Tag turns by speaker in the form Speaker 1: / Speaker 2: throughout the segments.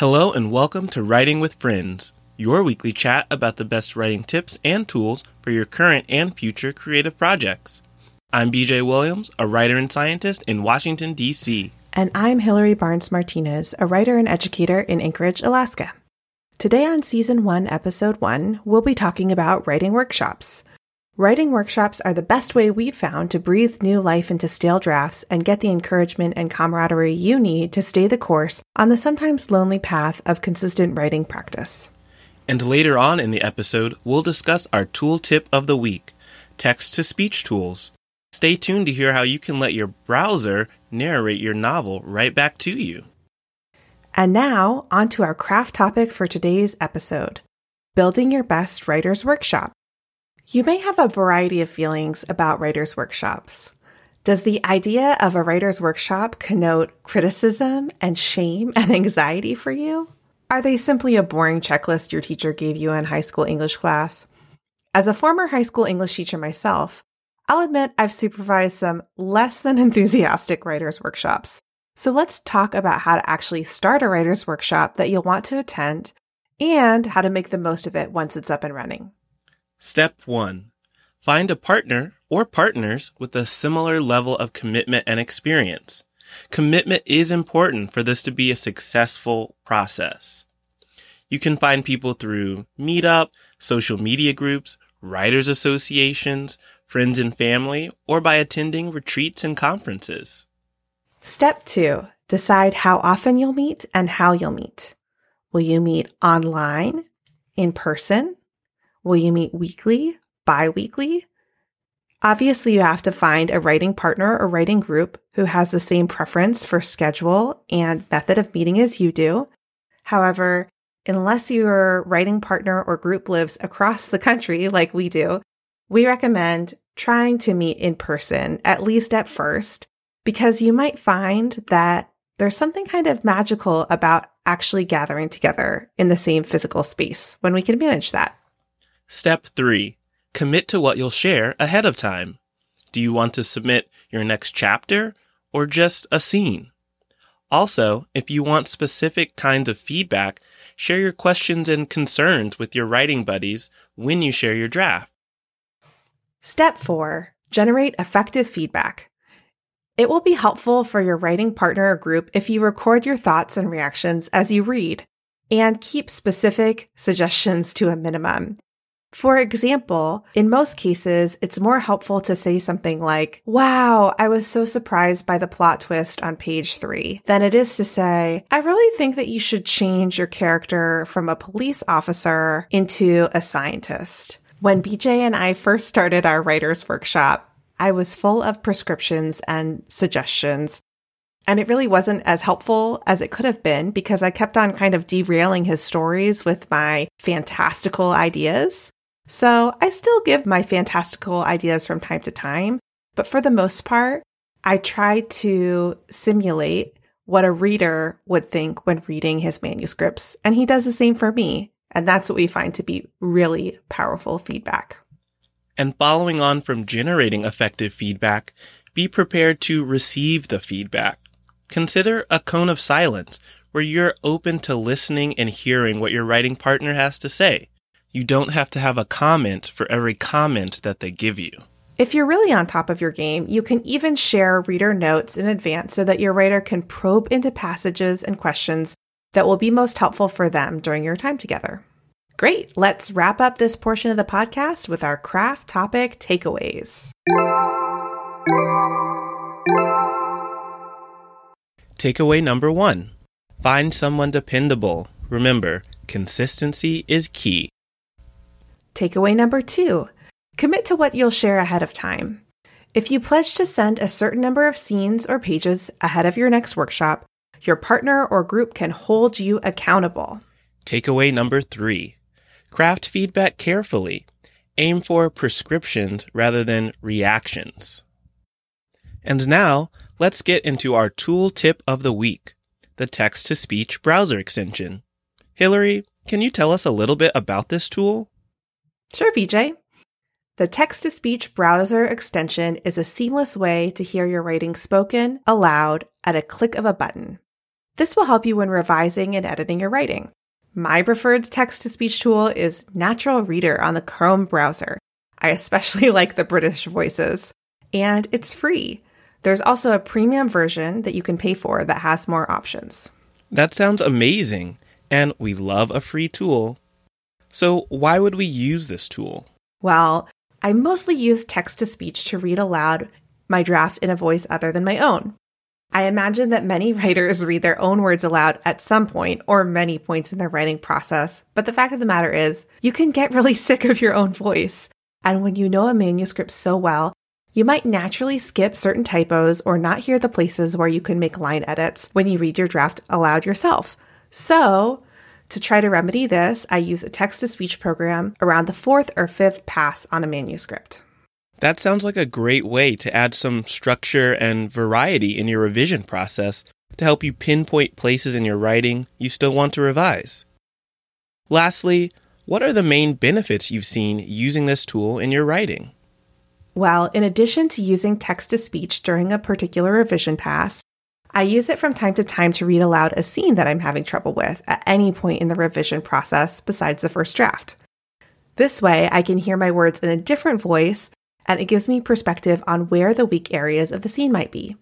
Speaker 1: Hello and welcome to Writing with Friends, your weekly chat about the best writing tips and tools for your current and future creative projects. I'm BJ Williams, a writer and scientist in Washington, D.C.
Speaker 2: And I'm Hillary Barnes Martinez, a writer and educator in Anchorage, Alaska. Today on Season 1, Episode 1, we'll be talking about writing workshops. Writing workshops are the best way we've found to breathe new life into stale drafts and get the encouragement and camaraderie you need to stay the course on the sometimes lonely path of consistent writing practice.
Speaker 1: And later on in the episode, we'll discuss our tool tip of the week text to speech tools. Stay tuned to hear how you can let your browser narrate your novel right back to you.
Speaker 2: And now, on to our craft topic for today's episode building your best writer's workshop. You may have a variety of feelings about writer's workshops. Does the idea of a writer's workshop connote criticism and shame and anxiety for you? Are they simply a boring checklist your teacher gave you in high school English class? As a former high school English teacher myself, I'll admit I've supervised some less than enthusiastic writer's workshops. So let's talk about how to actually start a writer's workshop that you'll want to attend and how to make the most of it once it's up and running.
Speaker 1: Step 1. Find a partner or partners with a similar level of commitment and experience. Commitment is important for this to be a successful process. You can find people through Meetup, social media groups, writers associations, friends and family, or by attending retreats and conferences.
Speaker 2: Step 2. Decide how often you'll meet and how you'll meet. Will you meet online, in person, Will you meet weekly, bi weekly? Obviously, you have to find a writing partner or writing group who has the same preference for schedule and method of meeting as you do. However, unless your writing partner or group lives across the country like we do, we recommend trying to meet in person, at least at first, because you might find that there's something kind of magical about actually gathering together in the same physical space when we can manage that.
Speaker 1: Step 3. Commit to what you'll share ahead of time. Do you want to submit your next chapter or just a scene? Also, if you want specific kinds of feedback, share your questions and concerns with your writing buddies when you share your draft.
Speaker 2: Step 4. Generate effective feedback. It will be helpful for your writing partner or group if you record your thoughts and reactions as you read and keep specific suggestions to a minimum. For example, in most cases, it's more helpful to say something like, Wow, I was so surprised by the plot twist on page three, than it is to say, I really think that you should change your character from a police officer into a scientist. When BJ and I first started our writer's workshop, I was full of prescriptions and suggestions. And it really wasn't as helpful as it could have been because I kept on kind of derailing his stories with my fantastical ideas. So I still give my fantastical ideas from time to time, but for the most part, I try to simulate what a reader would think when reading his manuscripts. And he does the same for me. And that's what we find to be really powerful feedback.
Speaker 1: And following on from generating effective feedback, be prepared to receive the feedback. Consider a cone of silence where you're open to listening and hearing what your writing partner has to say. You don't have to have a comment for every comment that they give you.
Speaker 2: If you're really on top of your game, you can even share reader notes in advance so that your writer can probe into passages and questions that will be most helpful for them during your time together. Great, let's wrap up this portion of the podcast with our craft topic takeaways.
Speaker 1: Takeaway number one find someone dependable. Remember, consistency is key.
Speaker 2: Takeaway number two commit to what you'll share ahead of time. If you pledge to send a certain number of scenes or pages ahead of your next workshop, your partner or group can hold you accountable.
Speaker 1: Takeaway number three craft feedback carefully. Aim for prescriptions rather than reactions. And now, let's get into our tool tip of the week the text to speech browser extension. Hillary, can you tell us a little bit about this tool?
Speaker 2: Sure, BJ. The text to speech browser extension is a seamless way to hear your writing spoken aloud at a click of a button. This will help you when revising and editing your writing. My preferred text to speech tool is Natural Reader on the Chrome browser. I especially like the British voices, and it's free. There's also a premium version that you can pay for that has more options.
Speaker 1: That sounds amazing, and we love a free tool. So, why would we use this tool?
Speaker 2: Well, I mostly use text to speech to read aloud my draft in a voice other than my own. I imagine that many writers read their own words aloud at some point or many points in their writing process, but the fact of the matter is, you can get really sick of your own voice. And when you know a manuscript so well, you might naturally skip certain typos or not hear the places where you can make line edits when you read your draft aloud yourself. So, to try to remedy this, I use a text to speech program around the fourth or fifth pass on a manuscript.
Speaker 1: That sounds like a great way to add some structure and variety in your revision process to help you pinpoint places in your writing you still want to revise. Lastly, what are the main benefits you've seen using this tool in your writing?
Speaker 2: Well, in addition to using text to speech during a particular revision pass, I use it from time to time to read aloud a scene that I'm having trouble with at any point in the revision process besides the first draft. This way, I can hear my words in a different voice, and it gives me perspective on where the weak areas of the scene might be.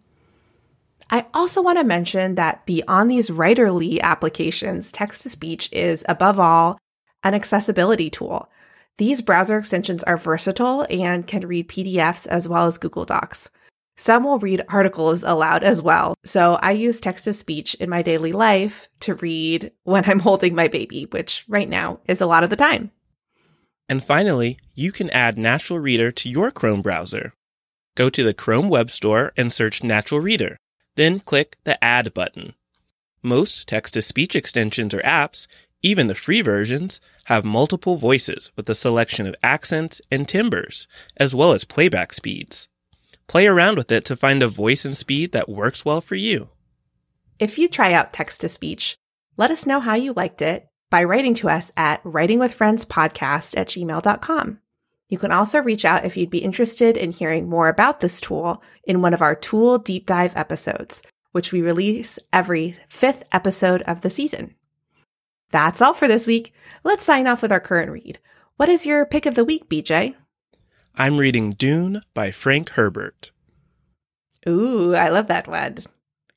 Speaker 2: I also want to mention that beyond these writerly applications, text to speech is, above all, an accessibility tool. These browser extensions are versatile and can read PDFs as well as Google Docs. Some will read articles aloud as well. So I use text to speech in my daily life to read when I'm holding my baby, which right now is a lot of the time.
Speaker 1: And finally, you can add Natural Reader to your Chrome browser. Go to the Chrome Web Store and search Natural Reader, then click the Add button. Most text to speech extensions or apps even the free versions have multiple voices with a selection of accents and timbres, as well as playback speeds. Play around with it to find a voice and speed that works well for you.
Speaker 2: If you try out text to speech, let us know how you liked it by writing to us at writingwithfriendspodcast at gmail.com. You can also reach out if you'd be interested in hearing more about this tool in one of our tool deep dive episodes, which we release every fifth episode of the season. That's all for this week. Let's sign off with our current read. What is your pick of the week, BJ?
Speaker 1: I'm reading Dune by Frank Herbert.
Speaker 2: Ooh, I love that one.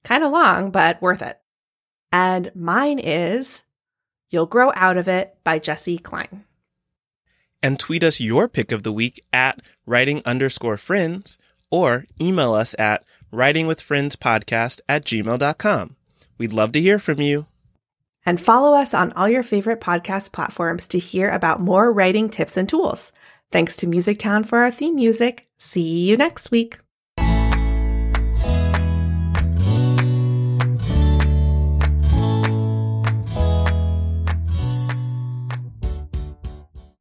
Speaker 2: Kind of long, but worth it. And mine is You'll Grow Out of It by Jessi Klein.
Speaker 1: And tweet us your pick of the week at writing underscore friends or email us at writingwithfriendspodcast at gmail.com. We'd love to hear from you.
Speaker 2: And follow us on all your favorite podcast platforms to hear about more writing tips and tools. Thanks to Music Town for our theme music. See you next week.